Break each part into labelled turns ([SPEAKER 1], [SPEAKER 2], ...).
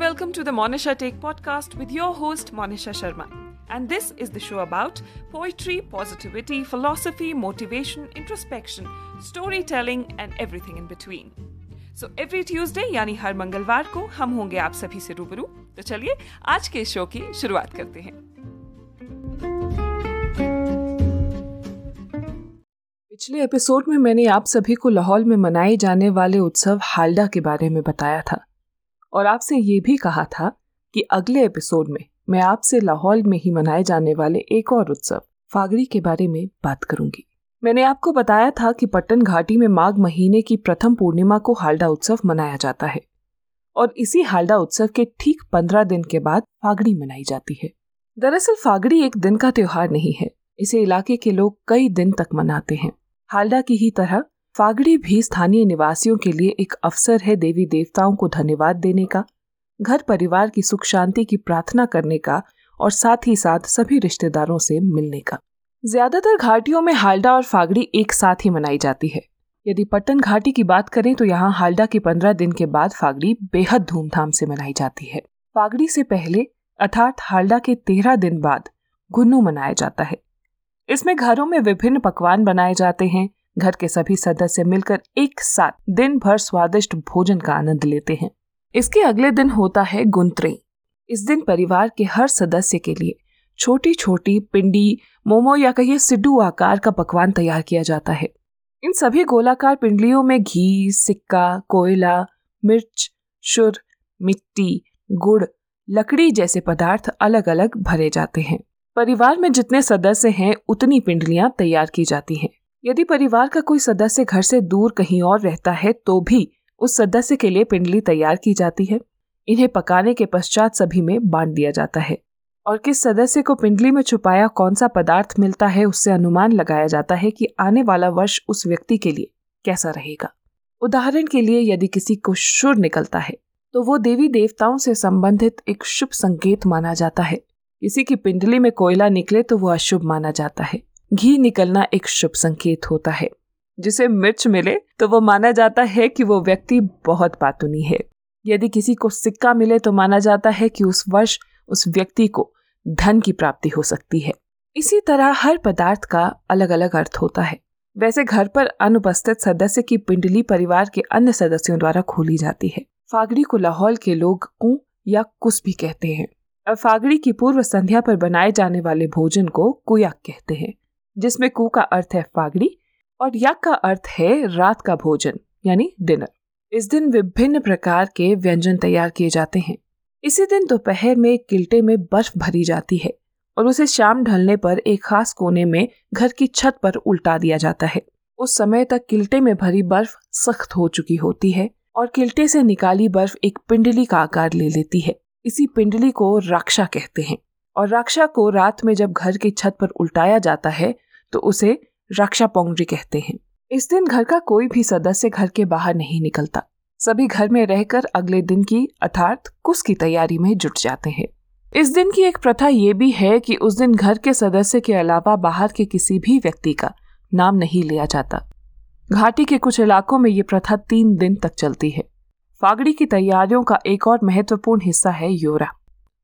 [SPEAKER 1] welcome to the Monisha Take podcast with your host Monisha Sharma. And this is the show about poetry, positivity, philosophy, motivation, introspection, storytelling and everything in between. So every Tuesday यानी हर मंगलवार को हम होंगे आप सभी से रूबरू तो चलिए आज के शो की शुरुआत करते हैं पिछले एपिसोड में मैंने आप सभी को लाहौल में मनाए जाने वाले उत्सव हालडा के बारे में बताया था और आपसे ये भी कहा था कि अगले एपिसोड में मैं आपसे लाहौल में ही मनाए जाने वाले एक और उत्सव फागड़ी के बारे में बात करूँगी। मैंने आपको बताया था कि पट्टन घाटी में माघ महीने की प्रथम पूर्णिमा को हालडा उत्सव मनाया जाता है और इसी हालडा उत्सव के ठीक पंद्रह दिन के बाद फागड़ी मनाई जाती है। दरअसल फागड़ी एक दिन का त्योहार नहीं है, इसे इलाके के लोग कई दिन तक मनाते हैं। हालडा की ही तरह फागड़ी भी स्थानीय निवासियों के लिए एक अवसर है देवी देवताओं को धन्यवाद देने का, घर परिवार की सुख शांति की प्रार्थना करने का और साथ ही साथ सभी रिश्तेदारों से मिलने का। ज़्यादातर घाटियों में हालडा और फागड़ी एक साथ ही मनाई जाती है। यदि पट्टन घाटी की बात करें तो यहाँ हालडा के पंद्रह दिन के बाद फागड़ी बेहद धूमधाम से मनाई जाती है। फागड़ी से पहले अर्थात हालडा के तेरह दिन बाद घुन्नू मनाया जाता है। इसमें घरों में विभिन्न पकवान बनाए जाते हैं घर के सभी सदस्य मिलकर एक साथ दिन भर स्वादिष्ट भोजन का आनंद लेते हैं। इसके अगले दिन होता है गुंत्री। इस दिन परिवार के हर सदस्य के लिए छोटी छोटी पिंडी, मोमो या कहिए सिड्डू आकार का पकवान तैयार किया जाता है। इन सभी गोलाकार पिंडलियों में घी, सिक्का, कोयला, मिर्च, शुर, मिट्टी, गुड़, लकड़ी जैसे पदार्थ अलग अलग भरे जाते हैं। परिवार में जितने सदस्य हैं, उतनी पिंडलियाँ तैयार की जाती हैं। यदि परिवार का कोई सदस्य घर से दूर कहीं और रहता है तो भी उस सदस्य के लिए पिंडली तैयार की जाती है। इन्हें पकाने के पश्चात सभी में बांट दिया जाता है। और किस सदस्य को पिंडली में छुपाया कौन सा पदार्थ मिलता है, उससे अनुमान लगाया जाता है कि आने वाला वर्ष उस व्यक्ति के लिए कैसा रहेगा। उदाहरण के लिए यदि किसी को शुर निकलता है तो वो देवी देवताओं से संबंधित एक शुभ संकेत माना जाता है। किसी की पिंडली में कोयला निकले तो वो अशुभ माना जाता है। घी निकलना एक शुभ संकेत होता है। जिसे मिर्च मिले तो वो माना जाता है कि वो व्यक्ति बहुत पातुनी है। यदि किसी को सिक्का मिले तो माना जाता है कि उस वर्ष उस व्यक्ति को धन की प्राप्ति हो सकती है। इसी तरह हर पदार्थ का अलग अलग अर्थ होता है। वैसे घर पर अनुपस्थित सदस्य की पिंडली परिवार के अन्य सदस्यों द्वारा खोली जाती है। फागड़ी को लाहौल के लोग कु या कुस भी कहते हैं। और फागड़ी की पूर्व संध्या पर बनाए जाने वाले भोजन को कुयाक कहते हैं। जिसमें कु का अर्थ है फागड़ी और यक का अर्थ है रात का भोजन, यानी डिनर। इस दिन विभिन्न प्रकार के व्यंजन तैयार किए जाते हैं। इसी दिन दोपहर में एक किल्टे में बर्फ़ भरी जाती है और उसे शाम ढलने पर एक खास कोने में घर की छत पर उल्टा दिया जाता है। उस समय तक किल्टे में भरी बर्फ़ सख्त हो चुकी होती है और किल्टे से निकाली बर्फ़ एक पिंडली का आकार ले लेती है। इसी पिंडली को राक्षा कहते हैं और राक्षा को रात में जब घर की छत पर उल्टाया जाता है तो उसे रक्षा पोंगरी कहते हैं। इस दिन घर का कोई भी सदस्य घर के बाहर नहीं निकलता। सभी घर में रहकर अगले दिन की, अर्थात कुछ की तैयारी में जुट जाते हैं। इस दिन की एक प्रथा ये भी है कि उस दिन घर के सदस्य के अलावा बाहर के किसी भी व्यक्ति का नाम नहीं लिया जाता। घाटी के कुछ इलाकों में ये प्रथा तीन दिन तक चलती है। फागड़ी की तैयारियों का एक और महत्वपूर्ण हिस्सा है योरा।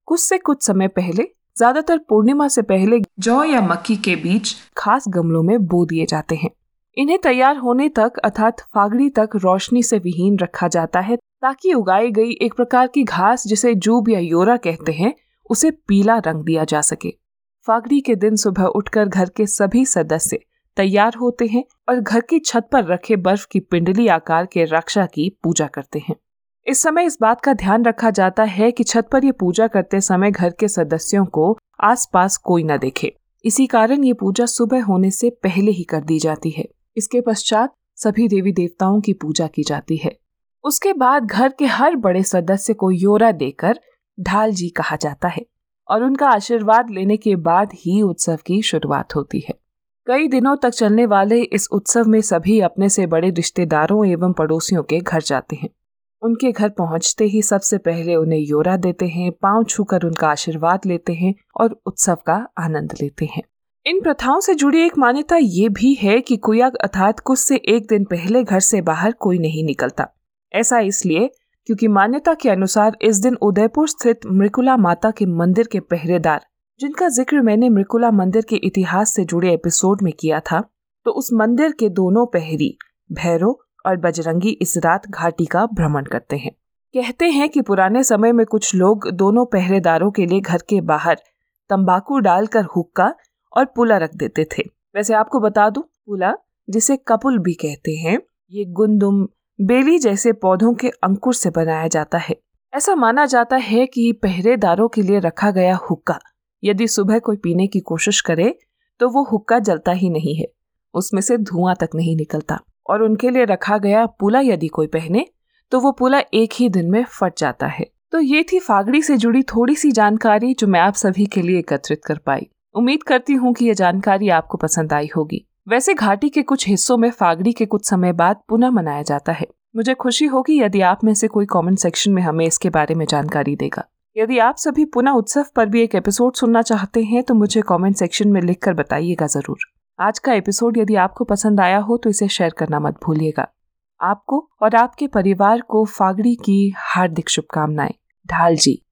[SPEAKER 1] कुछ से कुछ समय पहले ज़्यादातर पूर्णिमा से पहले जौ या मक्की के बीज खास गमलों में बो दिए जाते हैं। इन्हें तैयार होने तक अर्थात फागड़ी तक रोशनी से विहीन रखा जाता है ताकि उगाई गई एक प्रकार की घास जिसे जूब या योरा कहते हैं, उसे पीला रंग दिया जा सके। फागड़ी के दिन सुबह उठकर घर के सभी सदस्य तैयार होते हैं और घर की छत पर रखे बर्फ़ की पिंडली आकार के रक्षा की पूजा करते हैं। इस समय इस बात का ध्यान रखा जाता है कि छत पर ये पूजा करते समय घर के सदस्यों को आसपास कोई न देखे। इसी कारण ये पूजा सुबह होने से पहले ही कर दी जाती है। इसके पश्चात सभी देवी देवताओं की पूजा की जाती है। उसके बाद घर के हर बड़े सदस्य को योरा देकर ढाल जी कहा जाता है और उनका आशीर्वाद लेने के बाद ही उत्सव की शुरुआत होती है। कई दिनों तक चलने वाले इस उत्सव में सभी अपने से बड़े रिश्तेदारों एवं पड़ोसियों के घर जाते हैं। उनके घर पहुँचते ही सबसे पहले उन्हें योरा देते हैं, पाँव छूकर उनका आशीर्वाद लेते हैं और उत्सव का आनंद लेते हैं। इन प्रथाओं से जुड़ी एक मान्यता ये भी है कि कुया अर्थात कुछ से एक दिन पहले घर से बाहर कोई नहीं निकलता। ऐसा इसलिए क्योंकि मान्यता के अनुसार इस दिन उदयपुर स्थित मृकुला माता के मंदिर के पहरेदार, जिनका ज़िक्र मैंने मृकुला मंदिर के इतिहास से जुड़े एपिसोड में किया था तो उस मंदिर के दोनों पहरी, भैरव और बजरंगी इस रात घाटी का भ्रमण करते हैं। कहते हैं कि पुराने समय में कुछ लोग दोनों पहरेदारों के लिए घर के बाहर तंबाकू डालकर हुक्का और पुला रख देते थे। वैसे आपको बता दूँ, पुला, जिसे कपुल भी कहते हैं, ये गुंदुम, बेली जैसे पौधों के अंकुर से बनाया जाता है। ऐसा माना जाता है कि पहरेदारों के लिए रखा गया हुक्का, यदि सुबह कोई पीने की कोशिश करे तो वो हुक्का जलता ही नहीं है, उसमें से धुआँ तक नहीं निकलता। और उनके लिए रखा गया पुला यदि कोई पहने तो वो पुला एक ही दिन में फट जाता है। तो ये थी फागड़ी से जुड़ी थोड़ी सी जानकारी जो मैं आप सभी के लिए एकत्रित कर पाई। उम्मीद करती हूँ कि ये जानकारी आपको पसंद आई होगी। वैसे घाटी के कुछ हिस्सों में फागड़ी के कुछ समय बाद पुनः मनाया जाता है। मुझे खुशी होगी यदि आप में से कोई कमेंट सेक्शन में हमें इसके बारे में जानकारी देगा। यदि आप सभी पुनः उत्सव पर भी एक एपिसोड सुनना चाहते हैं तो मुझे कमेंट सेक्शन में लिखकर बताइएगा ज़रूर। आज का एपिसोड यदि आपको पसंद आया हो तो इसे शेयर करना मत भूलिएगा। आपको और आपके परिवार को फागड़ी की हार्दिक शुभकामनाएँ। ढाल जी।